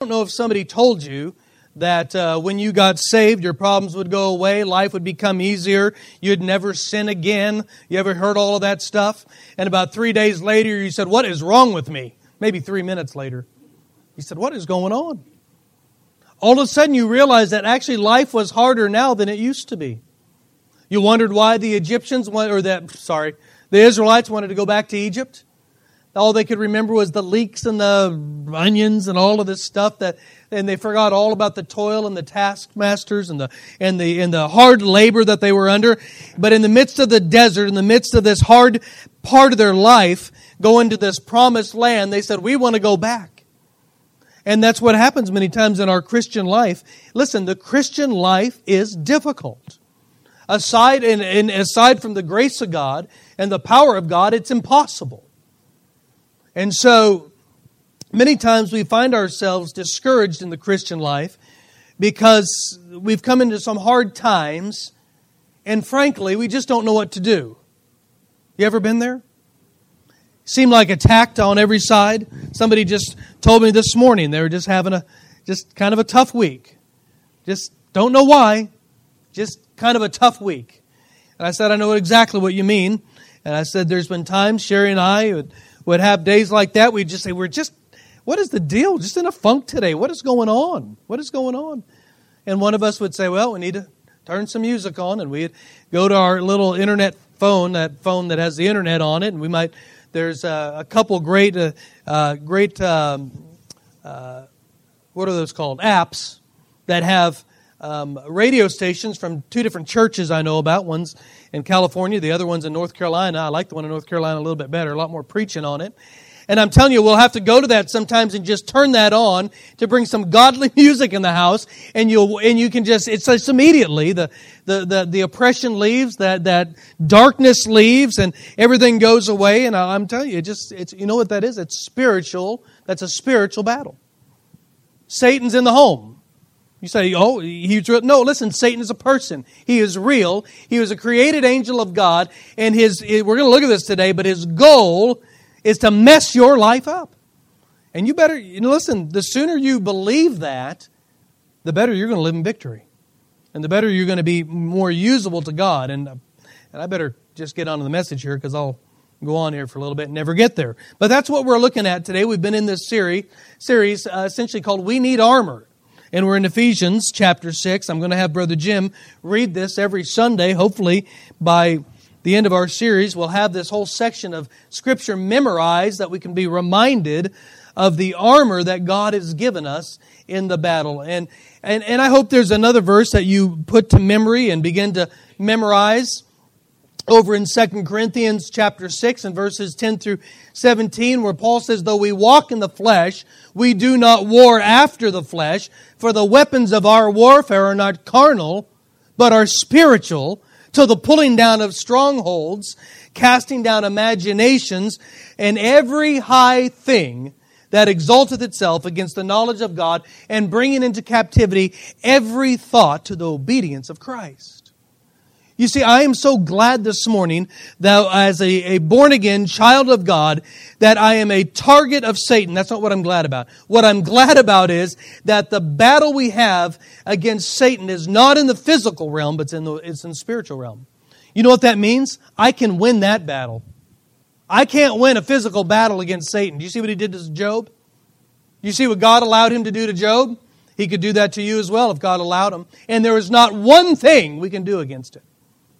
don't know if somebody told you that uh, when you got saved, your problems would go away, life would become easier, you'd never sin again. You ever heard all of that stuff? And about three days later, you said, What is wrong with me? Maybe three minutes later, you said, What is going on? All of a sudden, you realized that actually life was harder now than it used to be. You wondered why the Egyptians, or that, sorry, the Israelites wanted to go back to Egypt. All they could remember was the leeks and the onions and all of this stuff that, and they forgot all about the toil and the taskmasters and the, and the, and the hard labor that they were under. But in the midst of the desert, in the midst of this hard part of their life, going to this promised land, they said, we want to go back. And that's what happens many times in our Christian life. Listen, the Christian life is difficult. Aside, and, and aside from the grace of God and the power of God, it's impossible. And so, many times we find ourselves discouraged in the Christian life because we've come into some hard times, and frankly, we just don't know what to do. You ever been there? Seemed like attacked on every side. Somebody just told me this morning they were just having a just kind of a tough week. Just don't know why. Just kind of a tough week. And I said, I know exactly what you mean. And I said, there's been times Sherry and I would would have days like that. We'd just say, We're just, what is the deal? Just in a funk today. What is going on? What is going on? And one of us would say, Well, we need to turn some music on. And we'd go to our little internet phone, that phone that has the internet on it, and we might, there's a, a couple great, uh, uh, great, um, uh, what are those called? Apps that have um, radio stations from two different churches I know about. One's in California, the other one's in North Carolina. I like the one in North Carolina a little bit better, a lot more preaching on it. And I'm telling you, we'll have to go to that sometimes and just turn that on to bring some godly music in the house, and you'll and you can just it's just immediately the the the, the oppression leaves, that that darkness leaves, and everything goes away. And I'm telling you, it just it's you know what that is? It's spiritual. That's a spiritual battle. Satan's in the home. You say, oh, he's real. No, listen, Satan is a person. He is real. He was a created angel of God, and his, we're going to look at this today, but his goal is to mess your life up. And you better, listen, the sooner you believe that, the better you're going to live in victory. And the better you're going to be more usable to God. And, and I better just get on to the message here because I'll go on here for a little bit and never get there. But that's what we're looking at today. We've been in this series, series uh, essentially called We Need Armor. And we're in Ephesians chapter 6. I'm going to have Brother Jim read this every Sunday. Hopefully, by the end of our series, we'll have this whole section of Scripture memorized that we can be reminded of the armor that God has given us in the battle. And, and, and I hope there's another verse that you put to memory and begin to memorize over in 2 Corinthians chapter 6 and verses 10 through 17 where Paul says, though we walk in the flesh, we do not war after the flesh, for the weapons of our warfare are not carnal, but are spiritual, to the pulling down of strongholds, casting down imaginations, and every high thing that exalteth itself against the knowledge of God, and bringing into captivity every thought to the obedience of Christ. You see, I am so glad this morning that as a, a born again child of God, that I am a target of Satan. That's not what I'm glad about. What I'm glad about is that the battle we have against Satan is not in the physical realm, but it's in the, it's in the spiritual realm. You know what that means? I can win that battle. I can't win a physical battle against Satan. Do you see what he did to Job? You see what God allowed him to do to Job? He could do that to you as well if God allowed him. And there is not one thing we can do against it.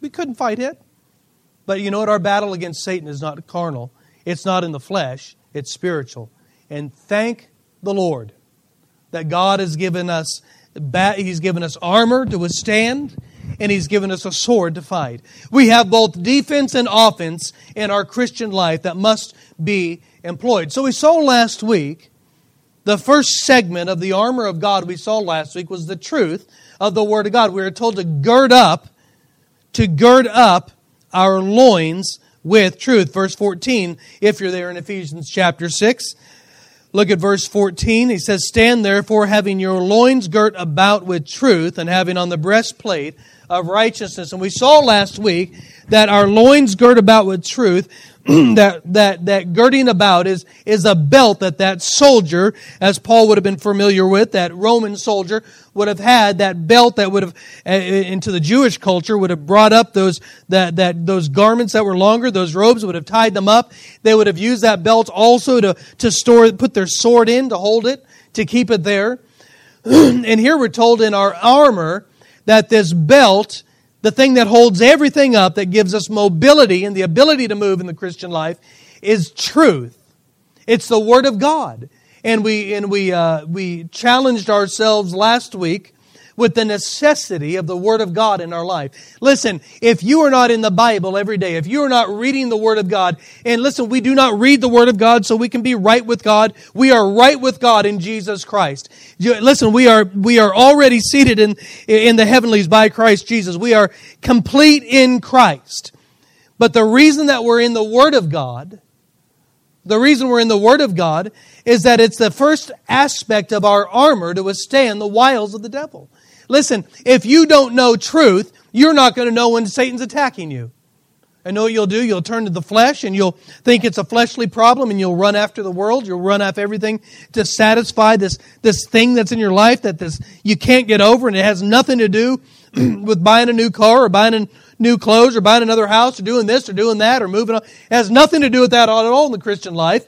We couldn't fight it. But you know what? Our battle against Satan is not carnal, it's not in the flesh, it's spiritual. And thank the Lord that God has given us He's given us armor to withstand, and He's given us a sword to fight. We have both defense and offense in our Christian life that must be employed. So we saw last week, the first segment of the armor of God we saw last week was the truth of the Word of God. We were told to gird up to gird up our loins with truth. Verse 14, if you're there in Ephesians chapter 6. Look at verse 14. He says, Stand therefore, having your loins girt about with truth, and having on the breastplate of righteousness. And we saw last week that our loins girt about with truth that, that, that girding about is, is a belt that that soldier, as Paul would have been familiar with, that Roman soldier would have had, that belt that would have, uh, into the Jewish culture, would have brought up those, that, that, those garments that were longer, those robes would have tied them up. They would have used that belt also to, to store, put their sword in to hold it, to keep it there. and here we're told in our armor that this belt the thing that holds everything up, that gives us mobility and the ability to move in the Christian life, is truth. It's the Word of God. And we, and we, uh, we challenged ourselves last week with the necessity of the Word of God in our life. Listen, if you are not in the Bible every day, if you are not reading the Word of God, and listen, we do not read the Word of God so we can be right with God. We are right with God in Jesus Christ. Listen, we are, we are already seated in, in the heavenlies by Christ Jesus. We are complete in Christ. But the reason that we're in the Word of God, the reason we're in the Word of God is that it's the first aspect of our armor to withstand the wiles of the devil. Listen, if you don't know truth, you're not going to know when Satan's attacking you. I know what you'll do. You'll turn to the flesh and you'll think it's a fleshly problem and you'll run after the world. You'll run after everything to satisfy this, this thing that's in your life that this, you can't get over and it has nothing to do with buying a new car or buying new clothes or buying another house or doing this or doing that or moving on. It has nothing to do with that at all in the Christian life.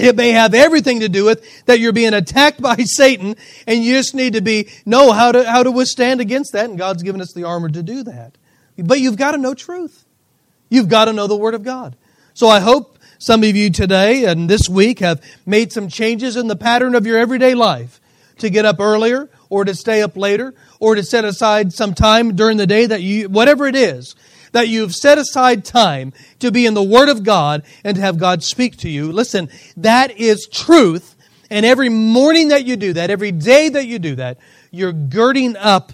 It may have everything to do with that you're being attacked by Satan and you just need to be, know how to, how to withstand against that. And God's given us the armor to do that. But you've got to know truth. You've got to know the Word of God. So I hope some of you today and this week have made some changes in the pattern of your everyday life to get up earlier or to stay up later or to set aside some time during the day that you, whatever it is, that you've set aside time to be in the Word of God and to have God speak to you. Listen, that is truth. And every morning that you do that, every day that you do that, you're girding up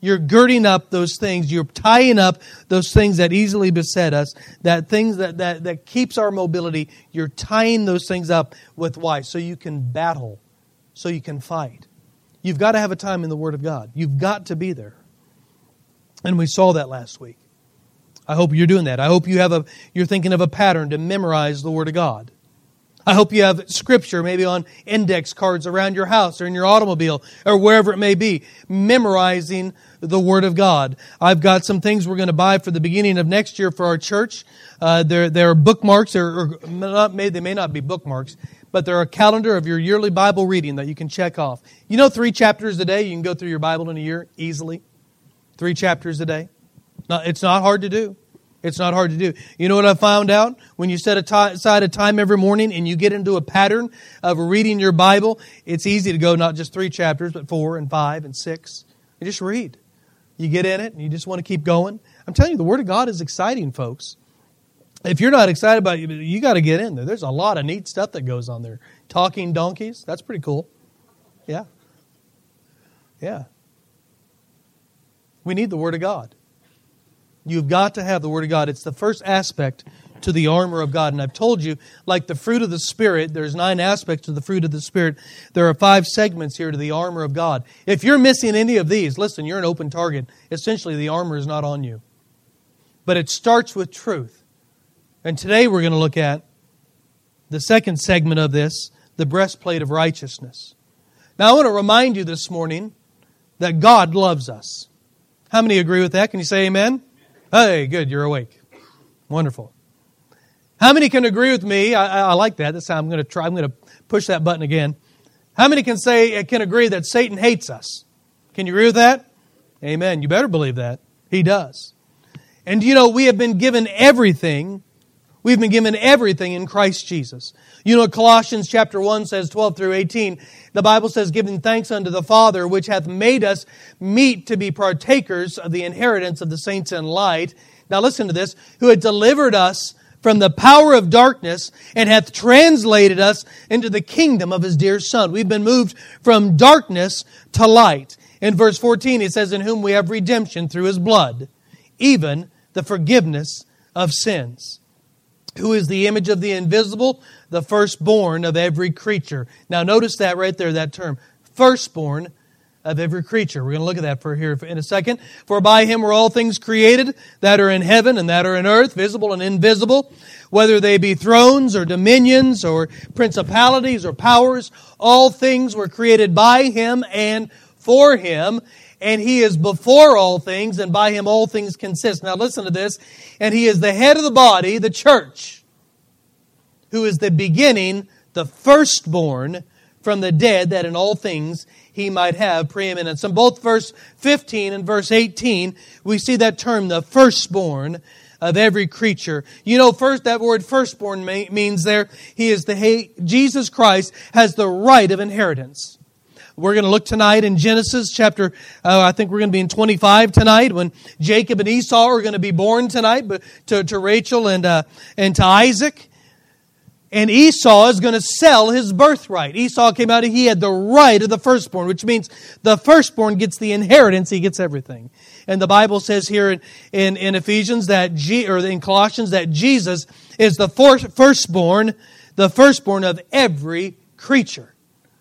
you're girding up those things. You're tying up those things that easily beset us, that things that, that, that keeps our mobility. You're tying those things up with why? So you can battle, so you can fight. You've got to have a time in the Word of God. You've got to be there. And we saw that last week. I hope you're doing that. I hope you have a, you're thinking of a pattern to memorize the Word of God. I hope you have scripture maybe on index cards around your house or in your automobile or wherever it may be, memorizing the Word of God. I've got some things we're going to buy for the beginning of next year for our church. Uh, there, there are bookmarks, or, or not, may, they may not be bookmarks, but they're a calendar of your yearly Bible reading that you can check off. You know, three chapters a day, you can go through your Bible in a year easily. Three chapters a day. It's not hard to do. It's not hard to do. You know what I found out? When you set aside a time every morning and you get into a pattern of reading your Bible, it's easy to go not just three chapters, but four and five and six. You just read. You get in it and you just want to keep going. I'm telling you, the Word of God is exciting, folks. If you're not excited about it, you got to get in there. There's a lot of neat stuff that goes on there. Talking donkeys, that's pretty cool. Yeah. Yeah. We need the Word of God. You've got to have the Word of God. It's the first aspect to the armor of God. And I've told you, like the fruit of the Spirit, there's nine aspects to the fruit of the Spirit. There are five segments here to the armor of God. If you're missing any of these, listen, you're an open target. Essentially, the armor is not on you. But it starts with truth. And today we're going to look at the second segment of this the breastplate of righteousness. Now, I want to remind you this morning that God loves us. How many agree with that? Can you say amen? Hey, good, you're awake. Wonderful. How many can agree with me? I, I like that. This time I'm going to try. I'm going to push that button again. How many can say eh, can agree that Satan hates us? Can you agree with that? Amen. You better believe that he does. And you know we have been given everything. We've been given everything in Christ Jesus. You know Colossians chapter 1 says 12 through 18. The Bible says, giving thanks unto the Father, which hath made us meet to be partakers of the inheritance of the saints in light. Now listen to this, who had delivered us from the power of darkness and hath translated us into the kingdom of his dear Son. We've been moved from darkness to light. In verse 14, it says, In whom we have redemption through his blood, even the forgiveness of sins who is the image of the invisible, the firstborn of every creature. Now, notice that right there, that term. Firstborn of every creature. We're going to look at that for here in a second. For by him were all things created that are in heaven and that are in earth, visible and invisible, whether they be thrones or dominions or principalities or powers. All things were created by him and for him. And he is before all things, and by him all things consist. Now listen to this. And he is the head of the body, the church, who is the beginning, the firstborn from the dead, that in all things he might have preeminence. In both verse 15 and verse 18, we see that term, the firstborn of every creature. You know, first, that word firstborn means there, he is the, Jesus Christ has the right of inheritance. We're going to look tonight in Genesis chapter, uh, I think we're going to be in 25 tonight when Jacob and Esau are going to be born tonight but to, to Rachel and, uh, and to Isaac. And Esau is going to sell his birthright. Esau came out he had the right of the firstborn, which means the firstborn gets the inheritance, he gets everything. And the Bible says here in, in, in Ephesians that, G, or in Colossians that Jesus is the firstborn, the firstborn of every creature.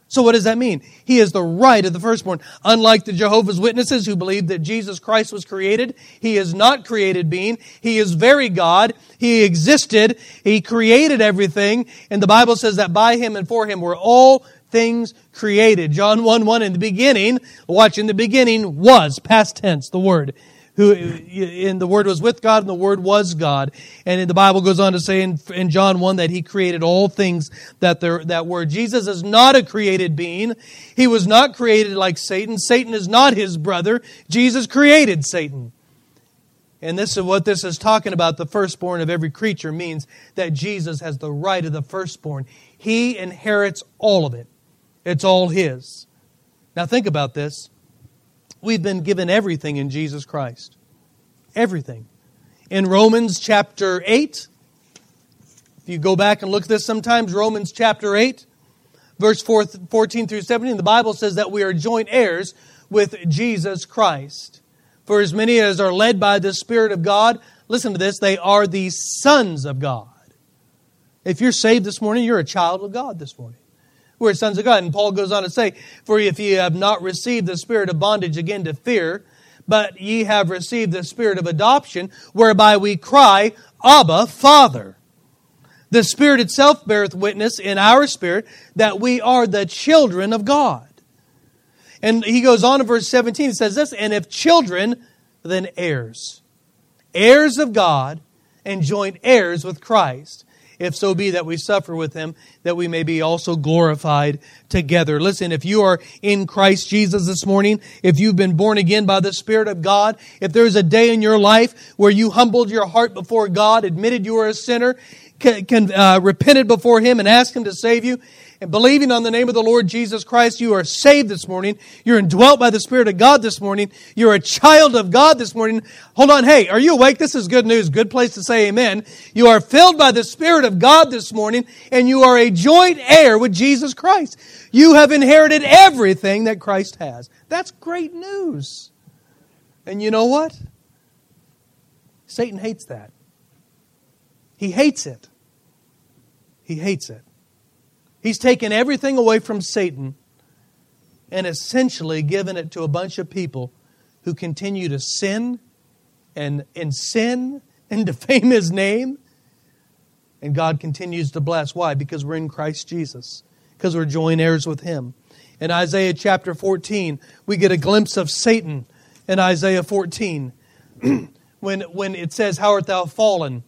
So what does that mean? He is the right of the firstborn. Unlike the Jehovah's Witnesses who believe that Jesus Christ was created, he is not created being. He is very God. He existed. He created everything. And the Bible says that by him and for him were all things created. John 1 1 in the beginning, watch in the beginning was, past tense, the word who in the word was with God and the word was God. And the Bible goes on to say in, in John 1 that he created all things that there, that were. Jesus is not a created being. He was not created like Satan. Satan is not his brother. Jesus created Satan. And this is what this is talking about. The firstborn of every creature means that Jesus has the right of the firstborn. He inherits all of it. It's all his. Now think about this. We've been given everything in Jesus Christ. Everything. In Romans chapter 8, if you go back and look at this sometimes, Romans chapter 8, verse 14 through 17, the Bible says that we are joint heirs with Jesus Christ. For as many as are led by the Spirit of God, listen to this, they are the sons of God. If you're saved this morning, you're a child of God this morning. We're sons of God. And Paul goes on to say, For if ye have not received the spirit of bondage again to fear, but ye have received the spirit of adoption, whereby we cry, Abba, Father. The Spirit itself beareth witness in our spirit that we are the children of God. And he goes on in verse 17, he says this, and if children, then heirs. Heirs of God and joint heirs with Christ if so be that we suffer with him, that we may be also glorified together. Listen, if you are in Christ Jesus this morning, if you've been born again by the Spirit of God, if there's a day in your life where you humbled your heart before God, admitted you were a sinner, can, can uh, repented before Him and asked Him to save you, and believing on the name of the Lord Jesus Christ, you are saved this morning. You're indwelt by the Spirit of God this morning. You're a child of God this morning. Hold on. Hey, are you awake? This is good news. Good place to say amen. You are filled by the Spirit of God this morning, and you are a joint heir with Jesus Christ. You have inherited everything that Christ has. That's great news. And you know what? Satan hates that. He hates it. He hates it. He's taken everything away from Satan and essentially given it to a bunch of people who continue to sin and, and sin and defame his name. And God continues to bless. Why? Because we're in Christ Jesus, because we're joint heirs with him. In Isaiah chapter 14, we get a glimpse of Satan in Isaiah 14. when, when it says, How art thou fallen?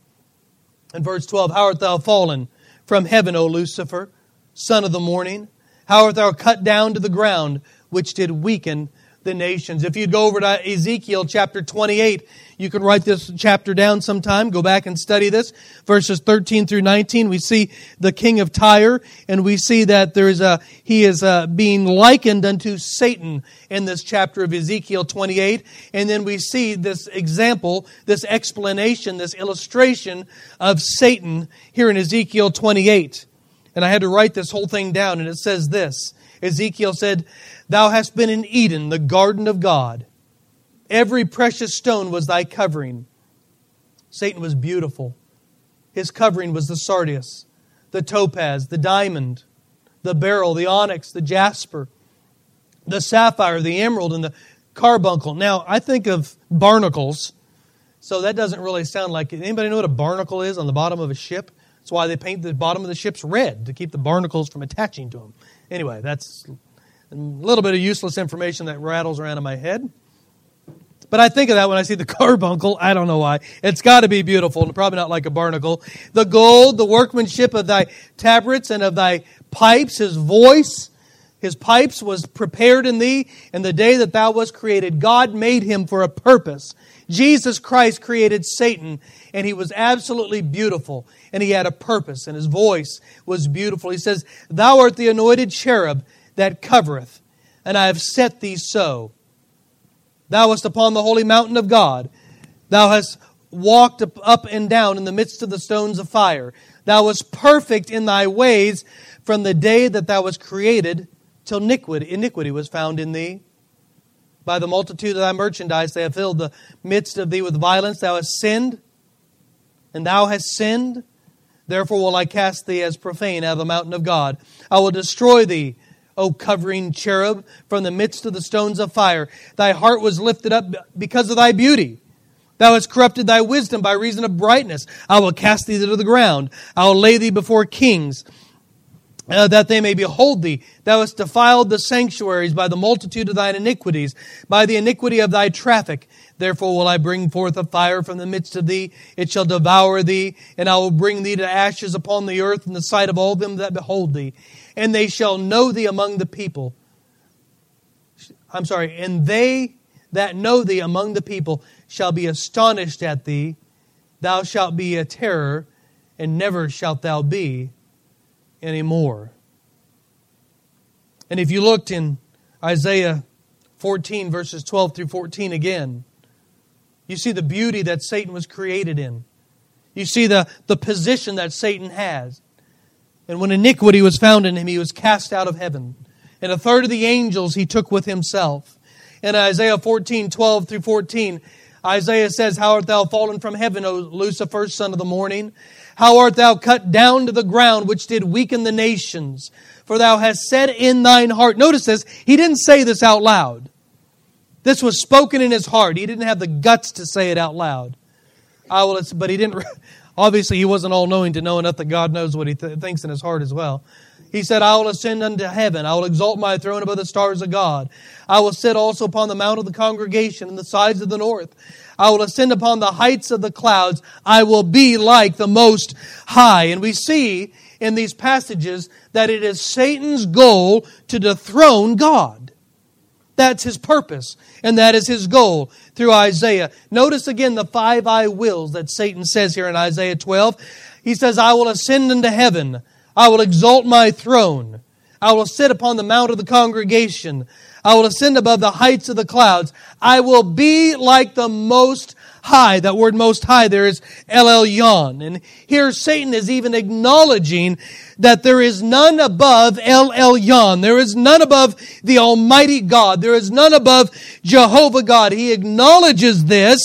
In verse 12, How art thou fallen from heaven, O Lucifer? Son of the morning? How art thou cut down to the ground, which did weaken the nations? If you'd go over to Ezekiel chapter 28, you can write this chapter down sometime. Go back and study this. Verses 13 through 19, we see the king of Tyre, and we see that there is a, he is uh, being likened unto Satan in this chapter of Ezekiel 28. And then we see this example, this explanation, this illustration of Satan here in Ezekiel 28. And I had to write this whole thing down, and it says this Ezekiel said, Thou hast been in Eden, the garden of God. Every precious stone was thy covering. Satan was beautiful. His covering was the sardius, the topaz, the diamond, the beryl, the onyx, the jasper, the sapphire, the emerald, and the carbuncle. Now, I think of barnacles, so that doesn't really sound like it. Anybody know what a barnacle is on the bottom of a ship? That's why they paint the bottom of the ships red to keep the barnacles from attaching to them. Anyway, that's a little bit of useless information that rattles around in my head. But I think of that when I see the carbuncle. I don't know why. It's got to be beautiful and probably not like a barnacle. The gold, the workmanship of thy tabrets and of thy pipes, his voice, his pipes was prepared in thee in the day that thou was created. God made him for a purpose. Jesus Christ created Satan and he was absolutely beautiful and he had a purpose and his voice was beautiful. He says, Thou art the anointed cherub that covereth, and I have set thee so. Thou wast upon the holy mountain of God. Thou hast walked up and down in the midst of the stones of fire. Thou wast perfect in thy ways from the day that thou wast created till iniquity was found in thee. By the multitude of thy merchandise they have filled the midst of thee with violence. Thou hast sinned, and thou hast sinned. Therefore will I cast thee as profane out of the mountain of God. I will destroy thee O covering cherub, from the midst of the stones of fire. Thy heart was lifted up because of thy beauty. Thou hast corrupted thy wisdom by reason of brightness. I will cast thee to the ground. I will lay thee before kings, uh, that they may behold thee. Thou hast defiled the sanctuaries by the multitude of thine iniquities, by the iniquity of thy traffic. Therefore will I bring forth a fire from the midst of thee. It shall devour thee, and I will bring thee to ashes upon the earth in the sight of all them that behold thee and they shall know thee among the people. I'm sorry, and they that know thee among the people shall be astonished at thee. Thou shalt be a terror, and never shalt thou be any more. And if you looked in Isaiah 14, verses 12 through 14 again, you see the beauty that Satan was created in. You see the, the position that Satan has. And when iniquity was found in him, he was cast out of heaven. And a third of the angels he took with himself. In Isaiah 14, 12 through 14, Isaiah says, How art thou fallen from heaven, O Lucifer, son of the morning? How art thou cut down to the ground, which did weaken the nations? For thou hast said in thine heart. Notice this, he didn't say this out loud. This was spoken in his heart. He didn't have the guts to say it out loud. I will, but he didn't. Obviously, he wasn't all knowing to know enough that God knows what he th- thinks in his heart as well. He said, I will ascend unto heaven. I will exalt my throne above the stars of God. I will sit also upon the mount of the congregation in the sides of the north. I will ascend upon the heights of the clouds. I will be like the Most High. And we see in these passages that it is Satan's goal to dethrone God. That's his purpose, and that is his goal through Isaiah. Notice again the five I wills that Satan says here in Isaiah 12. He says, I will ascend into heaven. I will exalt my throne. I will sit upon the mount of the congregation. I will ascend above the heights of the clouds. I will be like the most high. That word most high there is El Elyon. And here Satan is even acknowledging that there is none above El Elyon. There is none above the Almighty God. There is none above Jehovah God. He acknowledges this,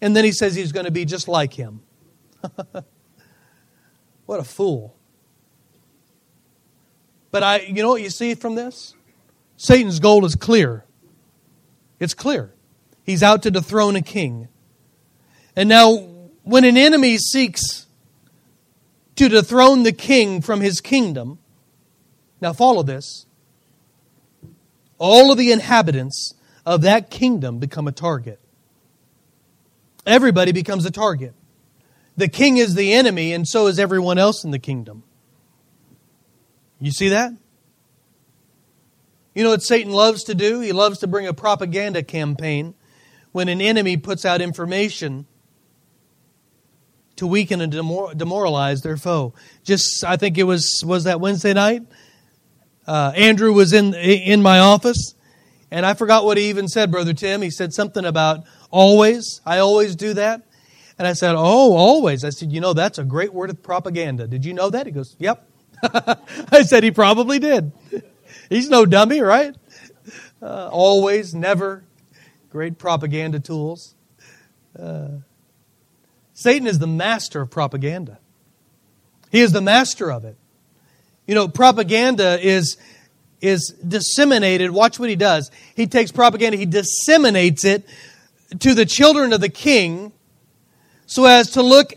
and then he says he's going to be just like him. what a fool. But I, you know what you see from this? Satan's goal is clear. It's clear. He's out to dethrone a king. And now, when an enemy seeks to dethrone the king from his kingdom, now follow this, all of the inhabitants of that kingdom become a target. Everybody becomes a target. The king is the enemy, and so is everyone else in the kingdom. You see that? You know what Satan loves to do? He loves to bring a propaganda campaign when an enemy puts out information to weaken and demoralize their foe. Just, I think it was was that Wednesday night. Uh, Andrew was in in my office, and I forgot what he even said, Brother Tim. He said something about always. I always do that, and I said, "Oh, always." I said, "You know, that's a great word of propaganda. Did you know that?" He goes, "Yep." I said, "He probably did. He's no dummy, right?" Uh, always, never, great propaganda tools. Uh, Satan is the master of propaganda. He is the master of it. You know, propaganda is is disseminated. Watch what he does. He takes propaganda, he disseminates it to the children of the king so as to look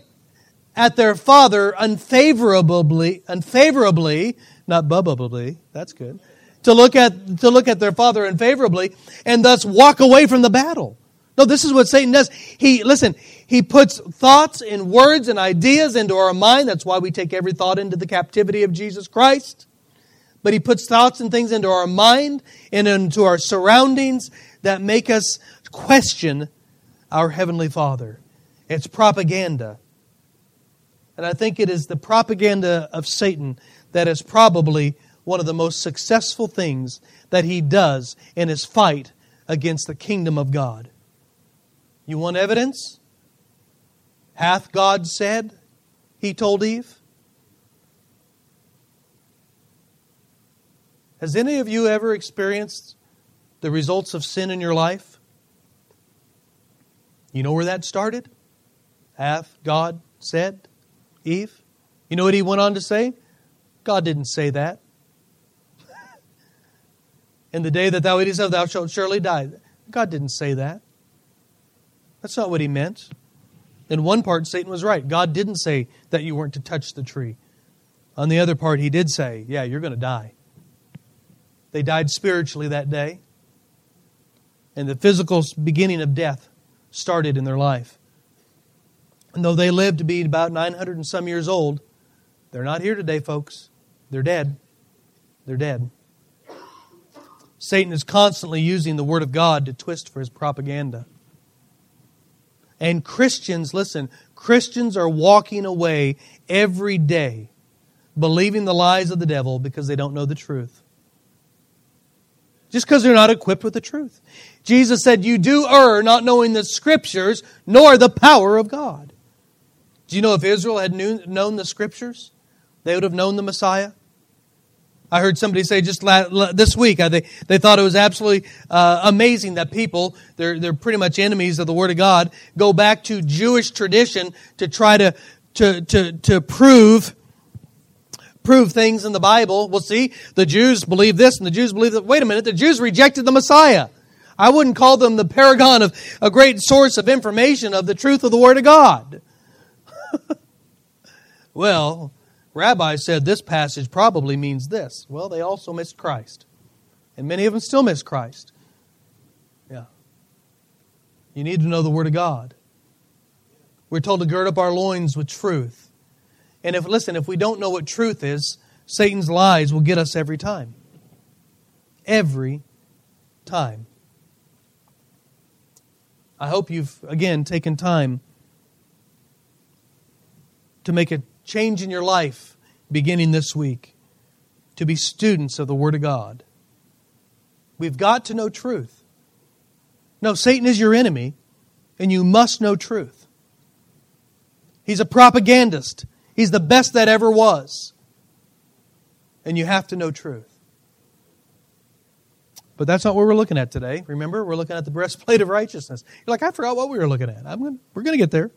at their father unfavorably, unfavorably, not bubbably, that's good, to look at, to look at their father unfavorably and thus walk away from the battle. No, this is what Satan does. He, listen, he puts thoughts and words and ideas into our mind. That's why we take every thought into the captivity of Jesus Christ. But he puts thoughts and things into our mind and into our surroundings that make us question our Heavenly Father. It's propaganda. And I think it is the propaganda of Satan that is probably one of the most successful things that he does in his fight against the kingdom of God. You want evidence? Hath God said? He told Eve. Has any of you ever experienced the results of sin in your life? You know where that started? Hath God said? Eve? You know what he went on to say? God didn't say that. In the day that thou eatest of, thou shalt surely die. God didn't say that. That's not what he meant. In one part, Satan was right. God didn't say that you weren't to touch the tree. On the other part, he did say, yeah, you're going to die. They died spiritually that day. And the physical beginning of death started in their life. And though they lived to be about 900 and some years old, they're not here today, folks. They're dead. They're dead. Satan is constantly using the Word of God to twist for his propaganda. And Christians, listen, Christians are walking away every day believing the lies of the devil because they don't know the truth. Just because they're not equipped with the truth. Jesus said, You do err not knowing the scriptures nor the power of God. Do you know if Israel had known the scriptures, they would have known the Messiah? I heard somebody say just this week, uh, they, they thought it was absolutely uh, amazing that people, they're, they're pretty much enemies of the Word of God, go back to Jewish tradition to try to, to, to, to prove, prove things in the Bible. Well, see, the Jews believe this and the Jews believe that. Wait a minute, the Jews rejected the Messiah. I wouldn't call them the paragon of a great source of information of the truth of the Word of God. well, Rabbi said this passage probably means this. Well, they also missed Christ. And many of them still miss Christ. Yeah. You need to know the Word of God. We're told to gird up our loins with truth. And if, listen, if we don't know what truth is, Satan's lies will get us every time. Every time. I hope you've, again, taken time to make a change in your life beginning this week, to be students of the Word of God. We've got to know truth. No, Satan is your enemy, and you must know truth. He's a propagandist, he's the best that ever was. And you have to know truth. But that's not what we're looking at today. Remember, we're looking at the breastplate of righteousness. You're like, I forgot what we were looking at. I'm gonna, we're going to get there.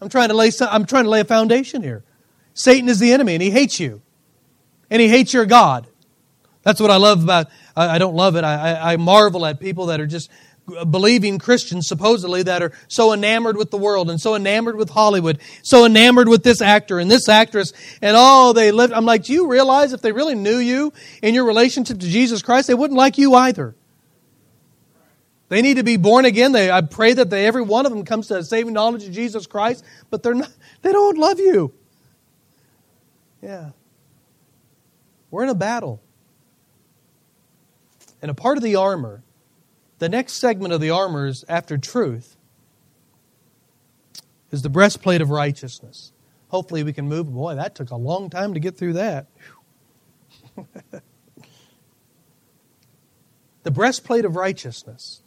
I'm trying to lay some, I'm trying to lay a foundation here. Satan is the enemy and he hates you. And he hates your God. That's what I love about I, I don't love it. I, I, I marvel at people that are just believing Christians supposedly that are so enamored with the world and so enamored with Hollywood, so enamored with this actor and this actress, and oh, they live. I'm like, do you realize if they really knew you in your relationship to Jesus Christ, they wouldn't like you either. They need to be born again. They, I pray that they, every one of them comes to a saving knowledge of Jesus Christ, but they're not, they don't love you. Yeah. We're in a battle. And a part of the armor, the next segment of the armor is after truth, is the breastplate of righteousness. Hopefully we can move. Boy, that took a long time to get through that. the breastplate of righteousness.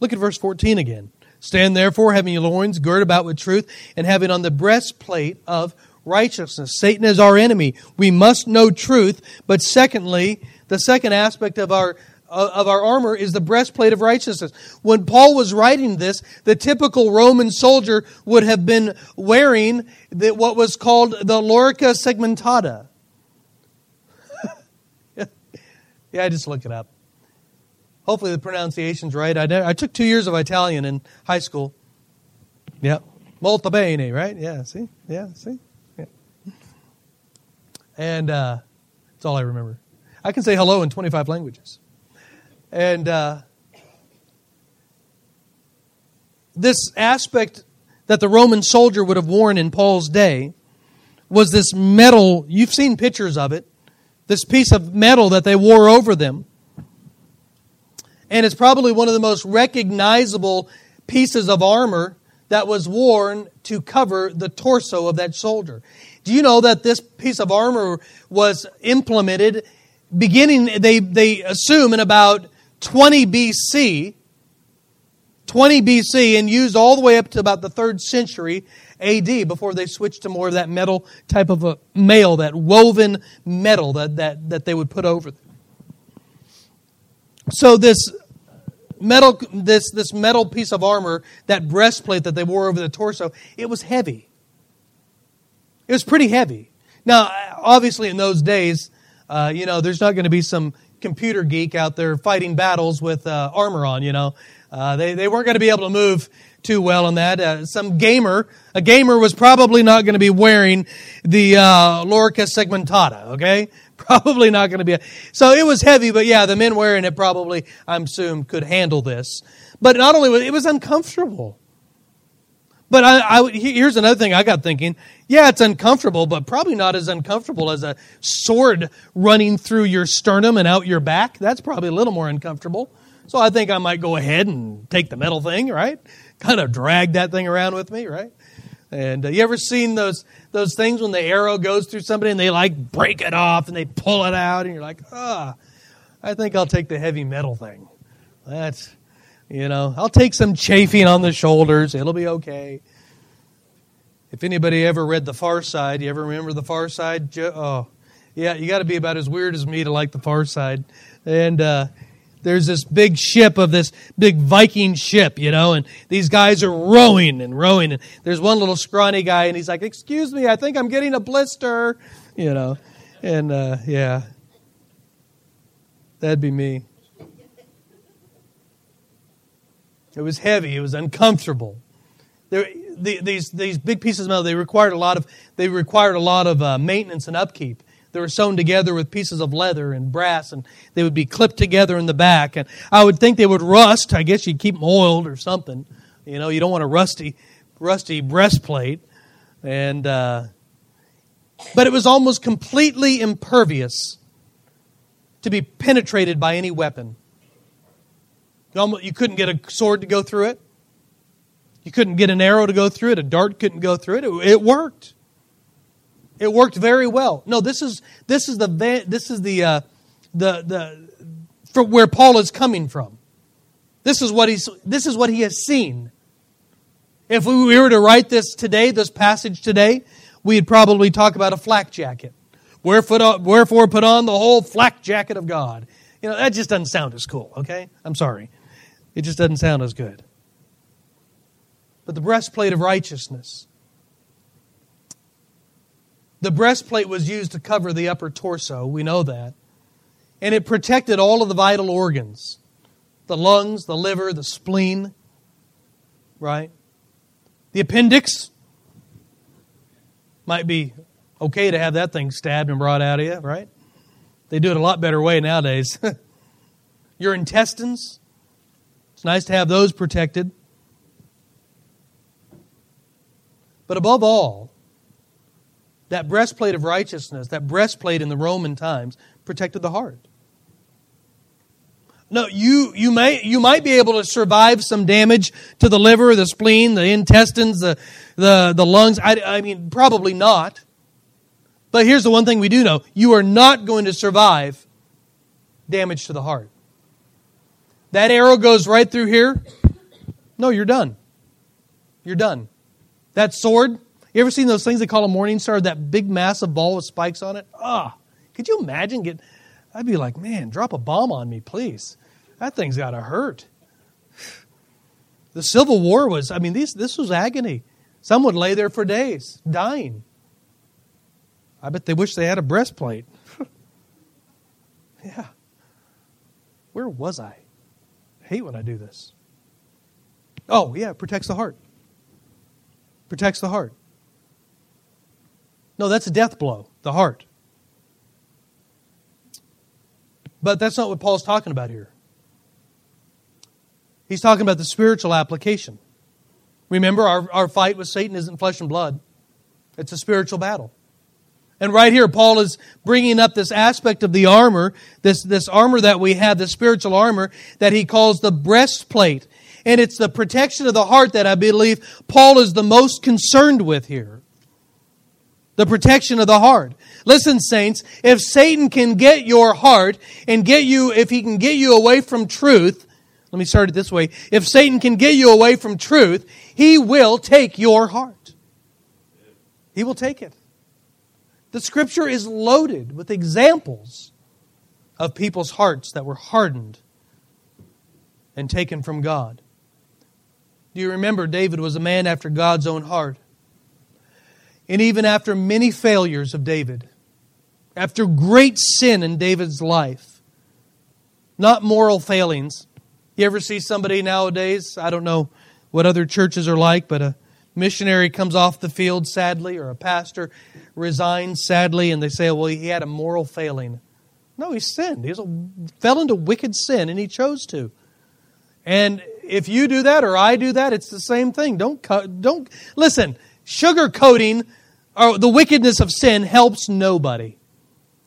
Look at verse 14 again. Stand therefore, having your loins girt about with truth, and having on the breastplate of righteousness. Satan is our enemy. We must know truth. But secondly, the second aspect of our of our armor is the breastplate of righteousness. When Paul was writing this, the typical Roman soldier would have been wearing the, what was called the lorica segmentata. Yeah, I just look it up. Hopefully the pronunciation's right. I, I took two years of Italian in high school. Yeah. Molto bene, right? Yeah, see? Yeah, see? Yeah. And uh, that's all I remember. I can say hello in 25 languages. And uh, this aspect that the Roman soldier would have worn in Paul's day was this metal, you've seen pictures of it, this piece of metal that they wore over them. And it's probably one of the most recognizable pieces of armor that was worn to cover the torso of that soldier. Do you know that this piece of armor was implemented beginning, they, they assume, in about 20 BC? 20 BC and used all the way up to about the third century AD before they switched to more of that metal type of a mail, that woven metal that, that, that they would put over them. So this metal, this, this metal piece of armor, that breastplate that they wore over the torso, it was heavy. It was pretty heavy. Now, obviously, in those days, uh, you know, there's not going to be some computer geek out there fighting battles with uh, armor on, you know. Uh, they, they weren't going to be able to move too well on that. Uh, some gamer, a gamer was probably not going to be wearing the uh, Lorica segmentata, okay? Probably not going to be. A, so it was heavy, but yeah, the men wearing it probably, I'm assuming, could handle this. But not only was it was uncomfortable. But I, I, here's another thing I got thinking. Yeah, it's uncomfortable, but probably not as uncomfortable as a sword running through your sternum and out your back. That's probably a little more uncomfortable. So I think I might go ahead and take the metal thing, right? Kind of drag that thing around with me, right? And uh, you ever seen those those things when the arrow goes through somebody and they like break it off and they pull it out and you're like, ah, oh, I think I'll take the heavy metal thing. That's, you know, I'll take some chafing on the shoulders. It'll be okay. If anybody ever read The Far Side, you ever remember The Far Side? Oh, yeah, you got to be about as weird as me to like The Far Side. And uh, there's this big ship of this big Viking ship, you know, and these guys are rowing and rowing. And there's one little scrawny guy, and he's like, Excuse me, I think I'm getting a blister, you know. And uh, yeah, that'd be me. It was heavy, it was uncomfortable. There, the, these, these big pieces of metal, they required a lot of, they required a lot of uh, maintenance and upkeep. They were sewn together with pieces of leather and brass, and they would be clipped together in the back. And I would think they would rust. I guess you'd keep them oiled or something. You know, you don't want a rusty, rusty breastplate. And uh, but it was almost completely impervious to be penetrated by any weapon. You couldn't get a sword to go through it. You couldn't get an arrow to go through it. A dart couldn't go through it. It, it worked. It worked very well. No, this is this is the this is the uh, the the from where Paul is coming from. This is what he's this is what he has seen. If we were to write this today, this passage today, we'd probably talk about a flak jacket. Wherefore put on the whole flak jacket of God. You know, that just doesn't sound as cool, okay? I'm sorry. It just doesn't sound as good. But the breastplate of righteousness the breastplate was used to cover the upper torso, we know that. And it protected all of the vital organs the lungs, the liver, the spleen, right? The appendix might be okay to have that thing stabbed and brought out of you, right? They do it a lot better way nowadays. Your intestines, it's nice to have those protected. But above all, that breastplate of righteousness, that breastplate in the Roman times, protected the heart. No, you, you, may, you might be able to survive some damage to the liver, the spleen, the intestines, the, the, the lungs. I, I mean, probably not. But here's the one thing we do know you are not going to survive damage to the heart. That arrow goes right through here. No, you're done. You're done. That sword, you ever seen those things they call a morning star? That big massive ball with spikes on it? Ah, oh, could you imagine get? I'd be like, man, drop a bomb on me, please. That thing's got to hurt. The Civil War was, I mean, these, this was agony. Some would lay there for days, dying. I bet they wish they had a breastplate. yeah. where was I? I hate when I do this. Oh, yeah, it protects the heart. Protects the heart. No, that's a death blow, the heart. But that's not what Paul's talking about here. He's talking about the spiritual application. Remember, our, our fight with Satan isn't flesh and blood, it's a spiritual battle. And right here, Paul is bringing up this aspect of the armor, this, this armor that we have, the spiritual armor that he calls the breastplate. And it's the protection of the heart that I believe Paul is the most concerned with here. The protection of the heart. Listen, saints, if Satan can get your heart and get you, if he can get you away from truth, let me start it this way. If Satan can get you away from truth, he will take your heart. He will take it. The scripture is loaded with examples of people's hearts that were hardened and taken from God. Do you remember David was a man after God's own heart? And even after many failures of David, after great sin in David's life, not moral failings. You ever see somebody nowadays? I don't know what other churches are like, but a missionary comes off the field sadly, or a pastor resigns sadly, and they say, well, he had a moral failing. No, he sinned. He fell into wicked sin, and he chose to. And if you do that or I do that, it's the same thing. Don't don't listen. Sugarcoating or the wickedness of sin helps nobody.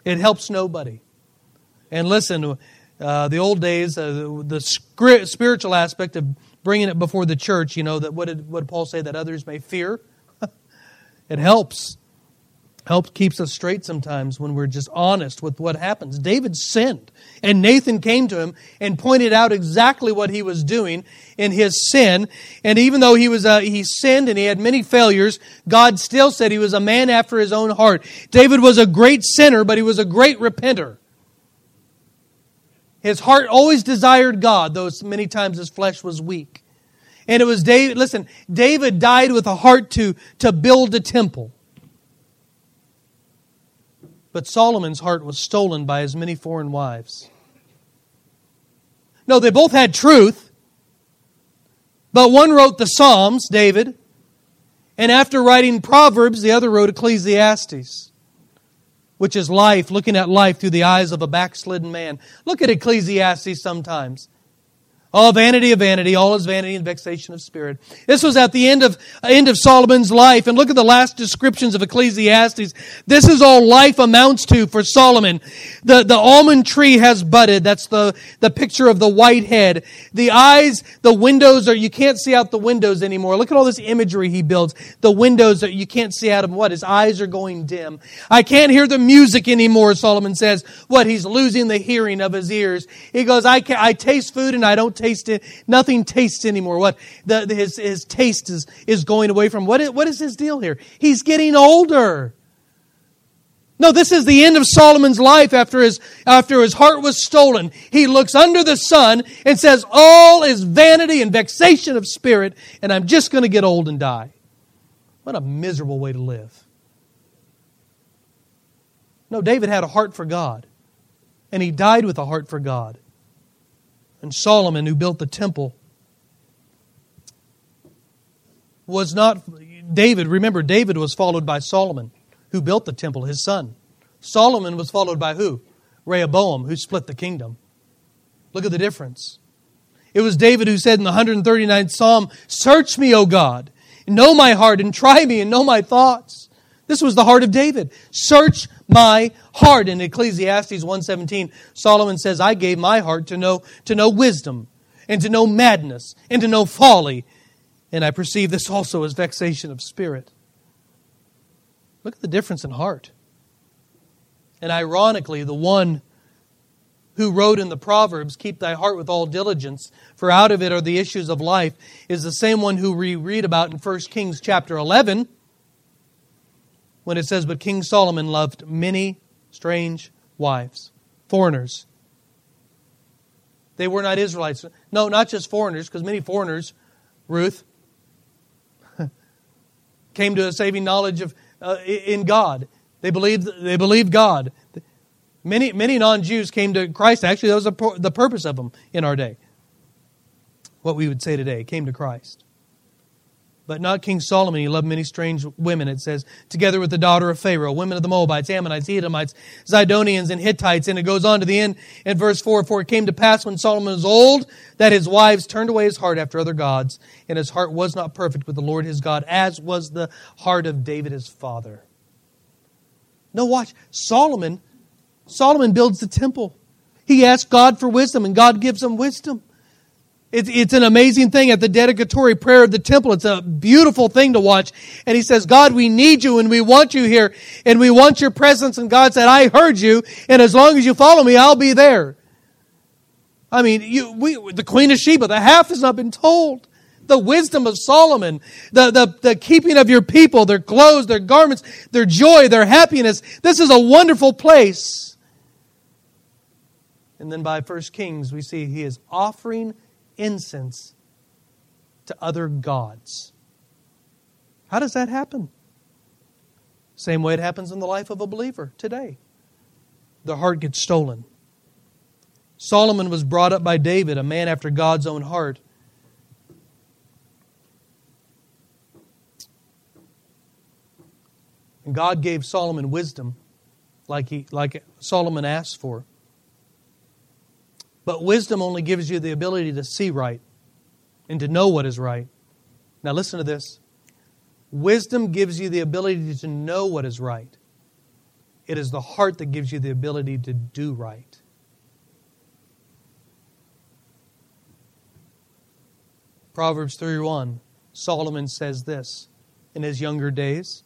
It helps nobody. And listen, uh, the old days, uh, the, spiritual aspect of bringing it before the church, you know, that what did, what did Paul say that others may fear? it helps. Helps keeps us straight sometimes when we're just honest with what happens. David sinned, and Nathan came to him and pointed out exactly what he was doing in his sin. And even though he was uh, he sinned and he had many failures, God still said he was a man after his own heart. David was a great sinner, but he was a great repenter. His heart always desired God, though many times his flesh was weak. And it was David, listen, David died with a heart to, to build a temple. But Solomon's heart was stolen by his many foreign wives. No, they both had truth. But one wrote the Psalms, David, and after writing Proverbs, the other wrote Ecclesiastes, which is life, looking at life through the eyes of a backslidden man. Look at Ecclesiastes sometimes. All vanity of vanity, all is vanity and vexation of spirit. This was at the end of, end of Solomon's life. And look at the last descriptions of Ecclesiastes. This is all life amounts to for Solomon. The, the almond tree has budded. That's the, the picture of the white head. The eyes, the windows are, you can't see out the windows anymore. Look at all this imagery he builds. The windows that you can't see out of what? His eyes are going dim. I can't hear the music anymore, Solomon says. What? He's losing the hearing of his ears. He goes, I, can, I taste food and I don't taste. Nothing tastes anymore. What the, his his taste is is going away from. What is, what is his deal here? He's getting older. No, this is the end of Solomon's life after his, after his heart was stolen. He looks under the sun and says, All is vanity and vexation of spirit, and I'm just going to get old and die. What a miserable way to live. No, David had a heart for God, and he died with a heart for God and Solomon, who built the temple, was not David. Remember, David was followed by Solomon, who built the temple, his son. Solomon was followed by who? Rehoboam, who split the kingdom. Look at the difference. It was David who said in the 139th Psalm, Search me, O God, know my heart, and try me, and know my thoughts. This was the heart of David. Search my heart. In Ecclesiastes 1:17, Solomon says, "I gave my heart to know to know wisdom and to know madness and to know folly, and I perceive this also as vexation of spirit." Look at the difference in heart. And ironically, the one who wrote in the Proverbs, Keep thy heart with all diligence, for out of it are the issues of life, is the same one who we read about in 1 Kings chapter 11 when it says, But King Solomon loved many strange wives, foreigners. They were not Israelites. No, not just foreigners, because many foreigners, Ruth, came to a saving knowledge of uh, in God. They believed they believed God. Many, many non Jews came to Christ. Actually, that was the purpose of them in our day. What we would say today came to Christ. But not King Solomon. He loved many strange women, it says, together with the daughter of Pharaoh, women of the Moabites, Ammonites, Edomites, Zidonians, and Hittites. And it goes on to the end in verse 4 For it came to pass when Solomon was old that his wives turned away his heart after other gods, and his heart was not perfect with the Lord his God, as was the heart of David his father. No, watch. Solomon, Solomon builds the temple. He asks God for wisdom, and God gives him wisdom. It's, it's an amazing thing at the dedicatory prayer of the temple. It's a beautiful thing to watch. And he says, God, we need you and we want you here and we want your presence. And God said, I heard you. And as long as you follow me, I'll be there. I mean, you, we, the Queen of Sheba, the half has not been told. The wisdom of Solomon, the, the, the keeping of your people, their clothes, their garments, their joy, their happiness. This is a wonderful place. And then by First Kings, we see he is offering incense to other gods. How does that happen? Same way it happens in the life of a believer today. The heart gets stolen. Solomon was brought up by David, a man after God's own heart. And God gave Solomon wisdom like, he, like Solomon asked for. But wisdom only gives you the ability to see right and to know what is right. Now, listen to this wisdom gives you the ability to know what is right, it is the heart that gives you the ability to do right. Proverbs 31, Solomon says this in his younger days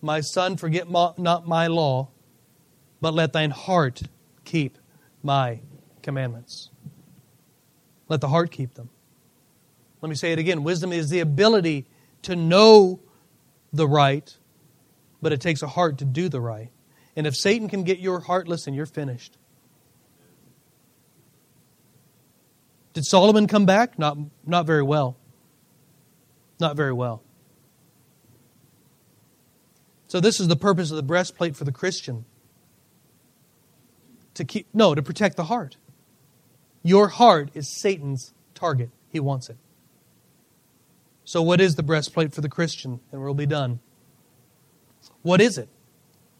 My son, forget not my law, but let thine heart keep my commandments. Let the heart keep them. Let me say it again wisdom is the ability to know the right, but it takes a heart to do the right. And if Satan can get your heart, listen, you're finished. Did Solomon come back? Not, not very well. Not very well. So, this is the purpose of the breastplate for the Christian. To keep, no, to protect the heart. Your heart is Satan's target. He wants it. So, what is the breastplate for the Christian? And we'll be done. What is it?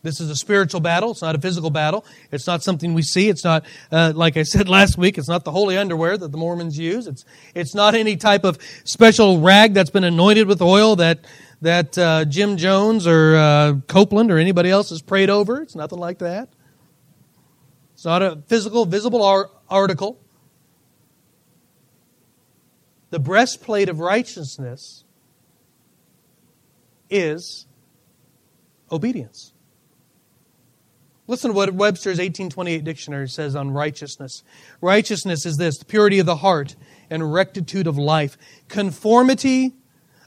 This is a spiritual battle. It's not a physical battle. It's not something we see. It's not, uh, like I said last week, it's not the holy underwear that the Mormons use. It's, it's not any type of special rag that's been anointed with oil that, that uh, Jim Jones or uh, Copeland or anybody else has prayed over. It's nothing like that. It's not a physical, visible article the breastplate of righteousness is obedience. Listen to what Webster's 1828 dictionary says on righteousness. Righteousness is this the purity of the heart and rectitude of life, conformity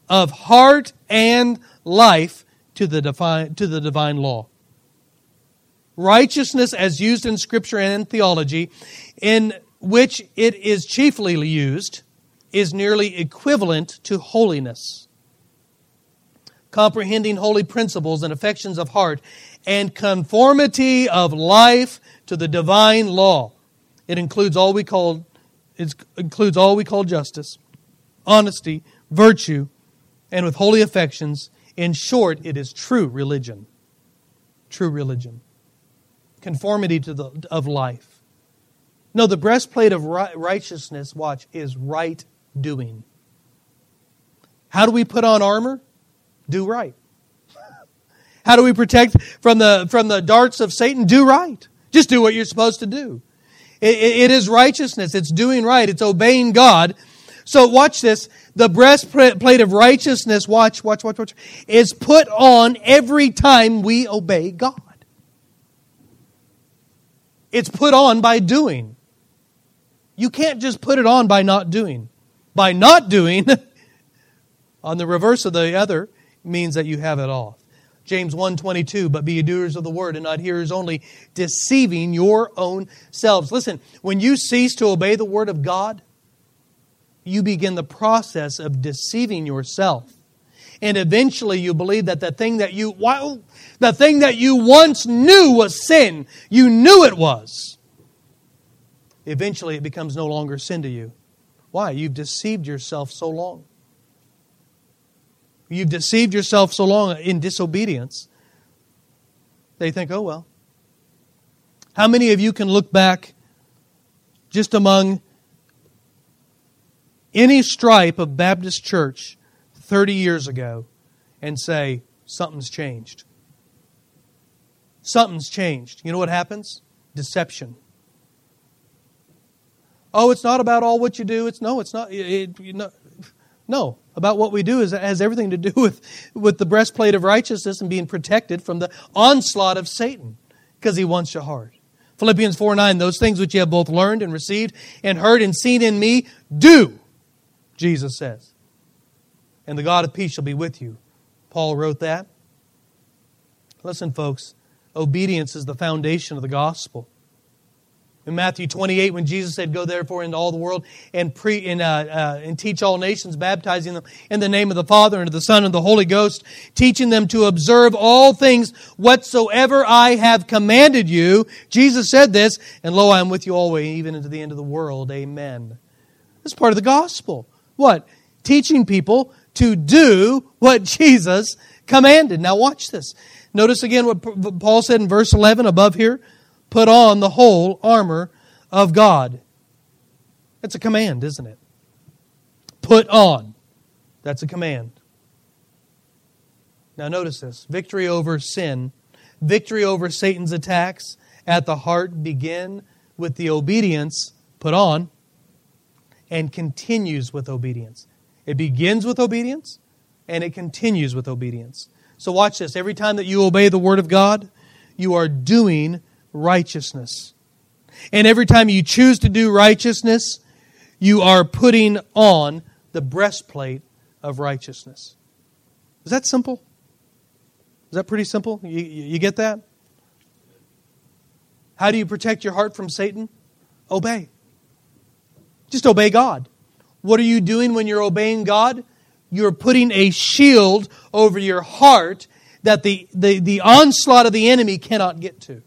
of heart and life to the divine, to the divine law. Righteousness, as used in Scripture and in theology, in which it is chiefly used, is nearly equivalent to holiness. Comprehending holy principles and affections of heart and conformity of life to the divine law. It includes all we call it includes all we call justice, honesty, virtue, and with holy affections. In short, it is true religion. True religion. Conformity to the of life. No, the breastplate of righteousness, watch, is right doing. How do we put on armor? Do right. How do we protect from the, from the darts of Satan? Do right. Just do what you're supposed to do. It, it, it is righteousness. It's doing right. It's obeying God. So watch this. The breastplate of righteousness, watch, watch, watch, watch, is put on every time we obey God. It's put on by doing. You can't just put it on by not doing by not doing on the reverse of the other means that you have it off. James 1:22 but be ye doers of the word and not hearers only deceiving your own selves. Listen, when you cease to obey the word of God, you begin the process of deceiving yourself. And eventually you believe that the thing that you, the thing that you once knew was sin, you knew it was. Eventually it becomes no longer sin to you. Why? You've deceived yourself so long. You've deceived yourself so long in disobedience. They think, oh, well. How many of you can look back just among any stripe of Baptist church 30 years ago and say, something's changed? Something's changed. You know what happens? Deception. Oh, it's not about all what you do. It's no, it's not. It, it, no, no, about what we do is has everything to do with, with the breastplate of righteousness and being protected from the onslaught of Satan because he wants your heart. Philippians 4 9, those things which you have both learned and received and heard and seen in me, do, Jesus says. And the God of peace shall be with you. Paul wrote that. Listen, folks, obedience is the foundation of the gospel. In Matthew 28, when Jesus said, Go therefore into all the world and, pre, and, uh, uh, and teach all nations, baptizing them in the name of the Father and of the Son and the Holy Ghost, teaching them to observe all things whatsoever I have commanded you. Jesus said this, and lo, I am with you always, even into the end of the world. Amen. That's part of the gospel. What? Teaching people to do what Jesus commanded. Now, watch this. Notice again what Paul said in verse 11 above here. Put on the whole armor of God. That's a command, isn't it? Put on. That's a command. Now, notice this victory over sin, victory over Satan's attacks at the heart begin with the obedience put on and continues with obedience. It begins with obedience and it continues with obedience. So, watch this. Every time that you obey the Word of God, you are doing righteousness. And every time you choose to do righteousness, you are putting on the breastplate of righteousness. Is that simple? Is that pretty simple? You, you get that? How do you protect your heart from Satan? Obey. Just obey God. What are you doing when you're obeying God? You're putting a shield over your heart that the, the, the onslaught of the enemy cannot get to.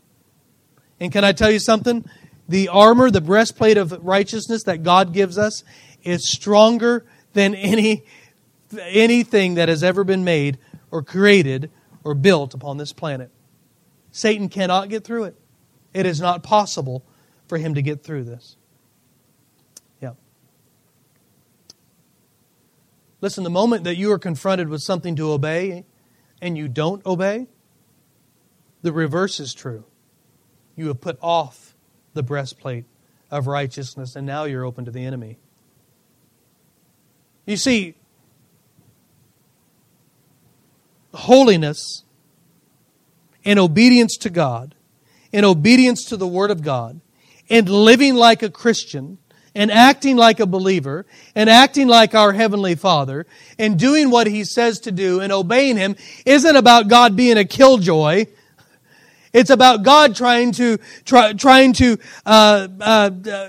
And can I tell you something? The armor, the breastplate of righteousness that God gives us is stronger than any anything that has ever been made or created or built upon this planet. Satan cannot get through it. It is not possible for him to get through this. Yeah. Listen, the moment that you are confronted with something to obey and you don't obey, the reverse is true you have put off the breastplate of righteousness, and now you're open to the enemy. You see, holiness and obedience to God, and obedience to the Word of God, and living like a Christian, and acting like a believer, and acting like our Heavenly Father, and doing what He says to do, and obeying Him, isn't about God being a killjoy it's about God trying to try, trying to uh, uh, uh,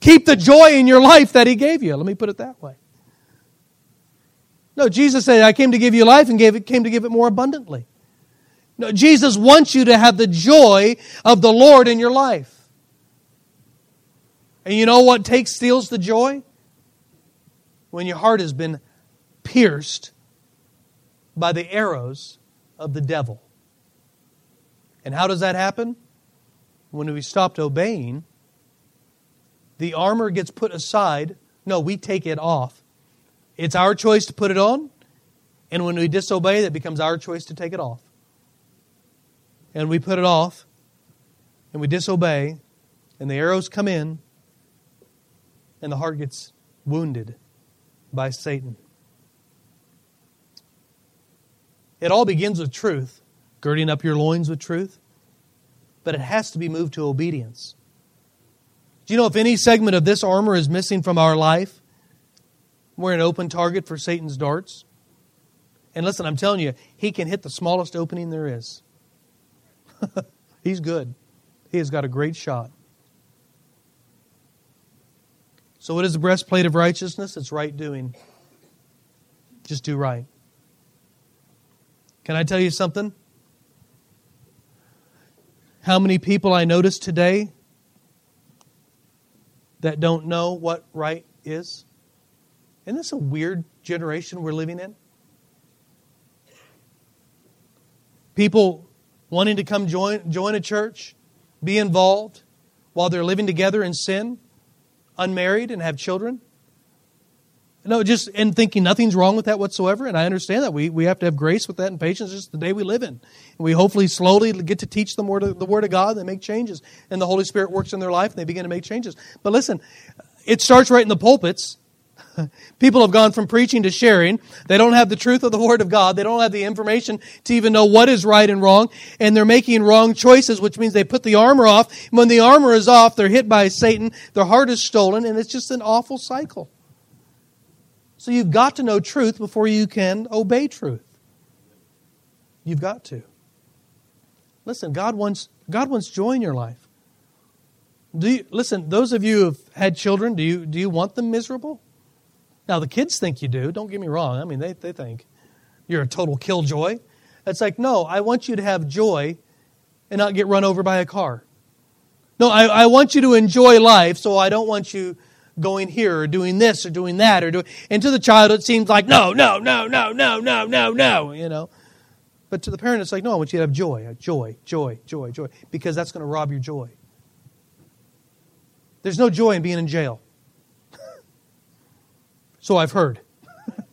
keep the joy in your life that He gave you. Let me put it that way. No, Jesus said, "I came to give you life and gave it, came to give it more abundantly." No, Jesus wants you to have the joy of the Lord in your life. And you know what takes steals the joy? When your heart has been pierced by the arrows of the devil. And how does that happen? When we stopped obeying, the armor gets put aside. No, we take it off. It's our choice to put it on. And when we disobey, that becomes our choice to take it off. And we put it off, and we disobey, and the arrows come in, and the heart gets wounded by Satan. It all begins with truth girding up your loins with truth, but it has to be moved to obedience. Do you know if any segment of this armor is missing from our life, we're an open target for Satan's darts? And listen, I'm telling you, he can hit the smallest opening there is. He's good. He has got a great shot. So, what is the breastplate of righteousness? It's right doing. Just do right. Can I tell you something? How many people I notice today that don't know what right is? Isn't this a weird generation we're living in? People wanting to come join, join a church, be involved while they're living together in sin, unmarried, and have children. No, just and thinking nothing's wrong with that whatsoever. And I understand that. We, we have to have grace with that and patience just the day we live in. And we hopefully slowly get to teach them word of, the Word of God. They make changes. And the Holy Spirit works in their life and they begin to make changes. But listen, it starts right in the pulpits. People have gone from preaching to sharing. They don't have the truth of the Word of God. They don't have the information to even know what is right and wrong. And they're making wrong choices, which means they put the armor off. When the armor is off, they're hit by Satan. Their heart is stolen. And it's just an awful cycle. So you've got to know truth before you can obey truth. You've got to. Listen, God wants, God wants joy in your life. Do you, listen, those of you who've had children, do you, do you want them miserable? Now, the kids think you do. Don't get me wrong. I mean, they, they think you're a total killjoy. It's like, no, I want you to have joy and not get run over by a car. No, I, I want you to enjoy life, so I don't want you going here or doing this or doing that or doing and to the child it seems like no no no no no no no no you know. But to the parent it's like no i want you to have joy joy joy joy joy because that's going to rob your joy. There's no joy in being in jail. So i've heard.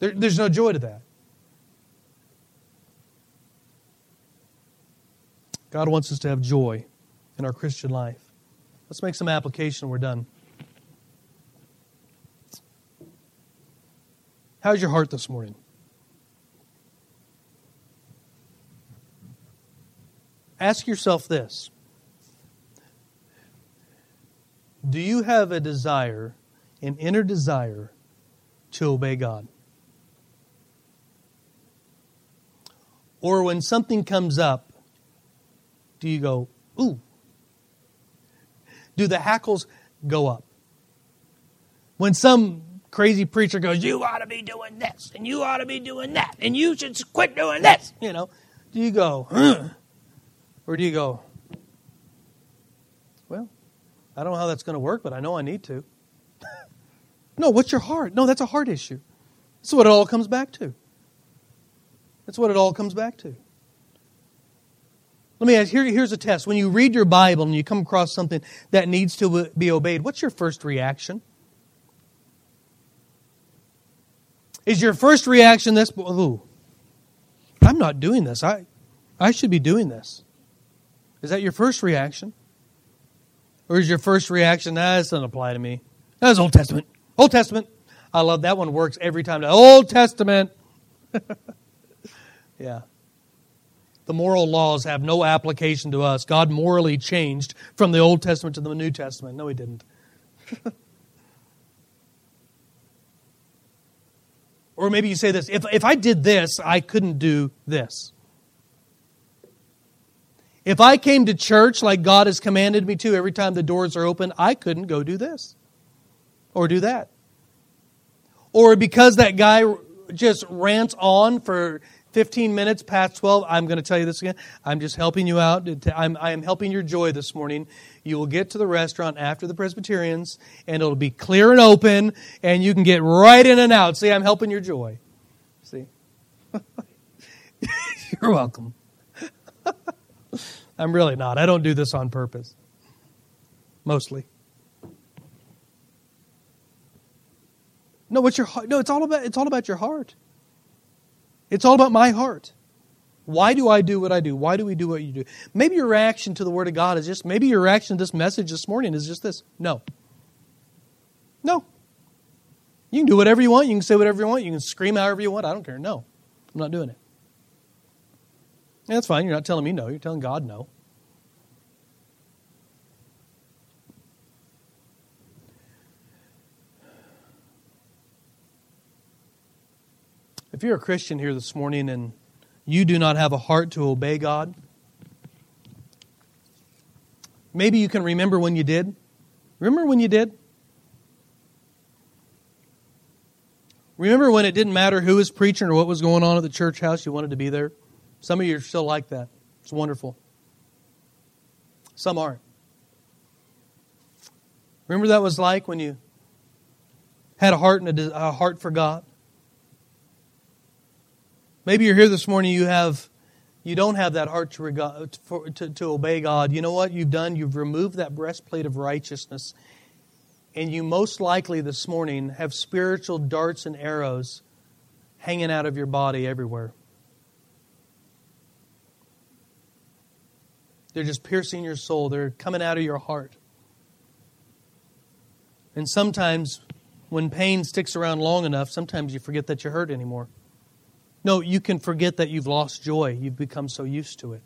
There, there's no joy to that. God wants us to have joy in our Christian life. Let's make some application. We're done. How's your heart this morning? Ask yourself this Do you have a desire, an inner desire, to obey God? Or when something comes up, do you go, ooh, do the hackles go up? When some crazy preacher goes, You ought to be doing this, and you ought to be doing that, and you should quit doing this, you know, do you go, huh? Or do you go, Well, I don't know how that's going to work, but I know I need to. no, what's your heart? No, that's a heart issue. That's what it all comes back to. That's what it all comes back to. Let me ask here, here's a test. When you read your Bible and you come across something that needs to be obeyed, what's your first reaction? Is your first reaction this? Ooh, I'm not doing this. I, I should be doing this. Is that your first reaction? Or is your first reaction, nah, this doesn't apply to me? That's Old Testament. Old Testament. I love that one works every time. Old Testament. yeah the moral laws have no application to us. God morally changed from the Old Testament to the New Testament. No, He didn't. or maybe you say this if, if I did this, I couldn't do this. If I came to church like God has commanded me to every time the doors are open, I couldn't go do this or do that. Or because that guy just rants on for 15 minutes past 12, I'm going to tell you this again. I'm just helping you out. I'm, I am helping your joy this morning. You will get to the restaurant after the Presbyterians, and it'll be clear and open, and you can get right in and out. See, I'm helping your joy. See? You're welcome. I'm really not. I don't do this on purpose. Mostly. No, what's your heart? No, it's all about it's all about your heart. It's all about my heart. Why do I do what I do? Why do we do what you do? Maybe your reaction to the Word of God is just, maybe your reaction to this message this morning is just this no. No. You can do whatever you want. You can say whatever you want. You can scream however you want. I don't care. No. I'm not doing it. that's fine. You're not telling me no. You're telling God no. If you're a Christian here this morning and you do not have a heart to obey God, maybe you can remember when you did. Remember when you did? Remember when it didn't matter who was preaching or what was going on at the church house? You wanted to be there? Some of you are still like that. It's wonderful. Some aren't. Remember that was like when you had a heart and a, a heart for God? Maybe you're here this morning, you have you don't have that heart to, for, to, to obey God. You know what you've done? You've removed that breastplate of righteousness. And you most likely this morning have spiritual darts and arrows hanging out of your body everywhere. They're just piercing your soul, they're coming out of your heart. And sometimes, when pain sticks around long enough, sometimes you forget that you hurt anymore. No, you can forget that you've lost joy. You've become so used to it.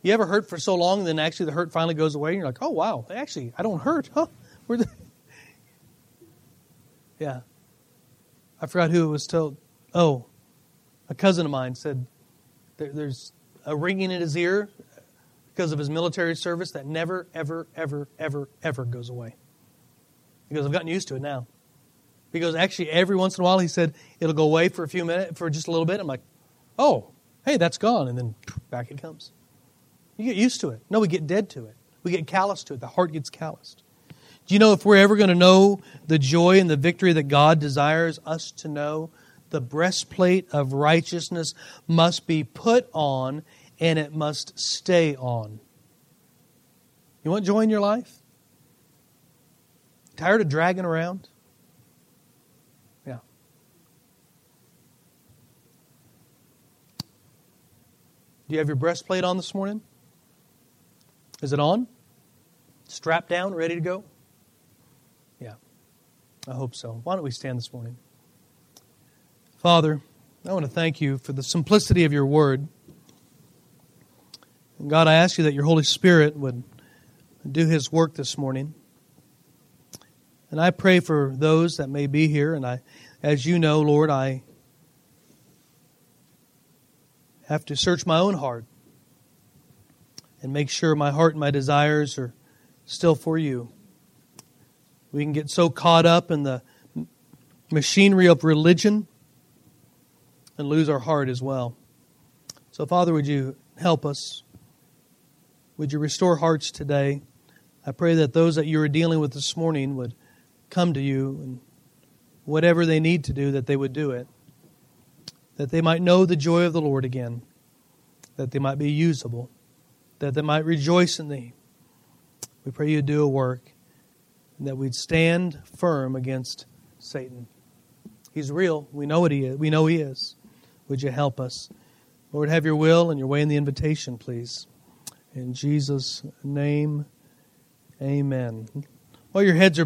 You ever hurt for so long, and then actually the hurt finally goes away, and you're like, oh, wow, actually, I don't hurt, huh? Yeah. I forgot who it was told. Oh, a cousin of mine said there, there's a ringing in his ear because of his military service that never, ever, ever, ever, ever goes away. He goes, I've gotten used to it now. Because actually, every once in a while, he said it'll go away for a few minutes, for just a little bit. I'm like, oh, hey, that's gone. And then back it comes. You get used to it. No, we get dead to it. We get callous to it. The heart gets calloused. Do you know if we're ever going to know the joy and the victory that God desires us to know, the breastplate of righteousness must be put on and it must stay on. You want joy in your life? Tired of dragging around? Do you have your breastplate on this morning? Is it on? Strapped down, ready to go? Yeah, I hope so. Why don't we stand this morning? Father, I want to thank you for the simplicity of your word. And God, I ask you that your Holy Spirit would do his work this morning. And I pray for those that may be here. And I, as you know, Lord, I have to search my own heart and make sure my heart and my desires are still for you. We can get so caught up in the machinery of religion and lose our heart as well. So, Father, would you help us? Would you restore hearts today? I pray that those that you are dealing with this morning would come to you and whatever they need to do, that they would do it that they might know the joy of the Lord again, that they might be usable, that they might rejoice in thee. We pray you do a work, and that we'd stand firm against Satan. He's real. We know what he is. We know he is. Would you help us? Lord, have your will and your way in the invitation, please. In Jesus' name, amen. While your heads are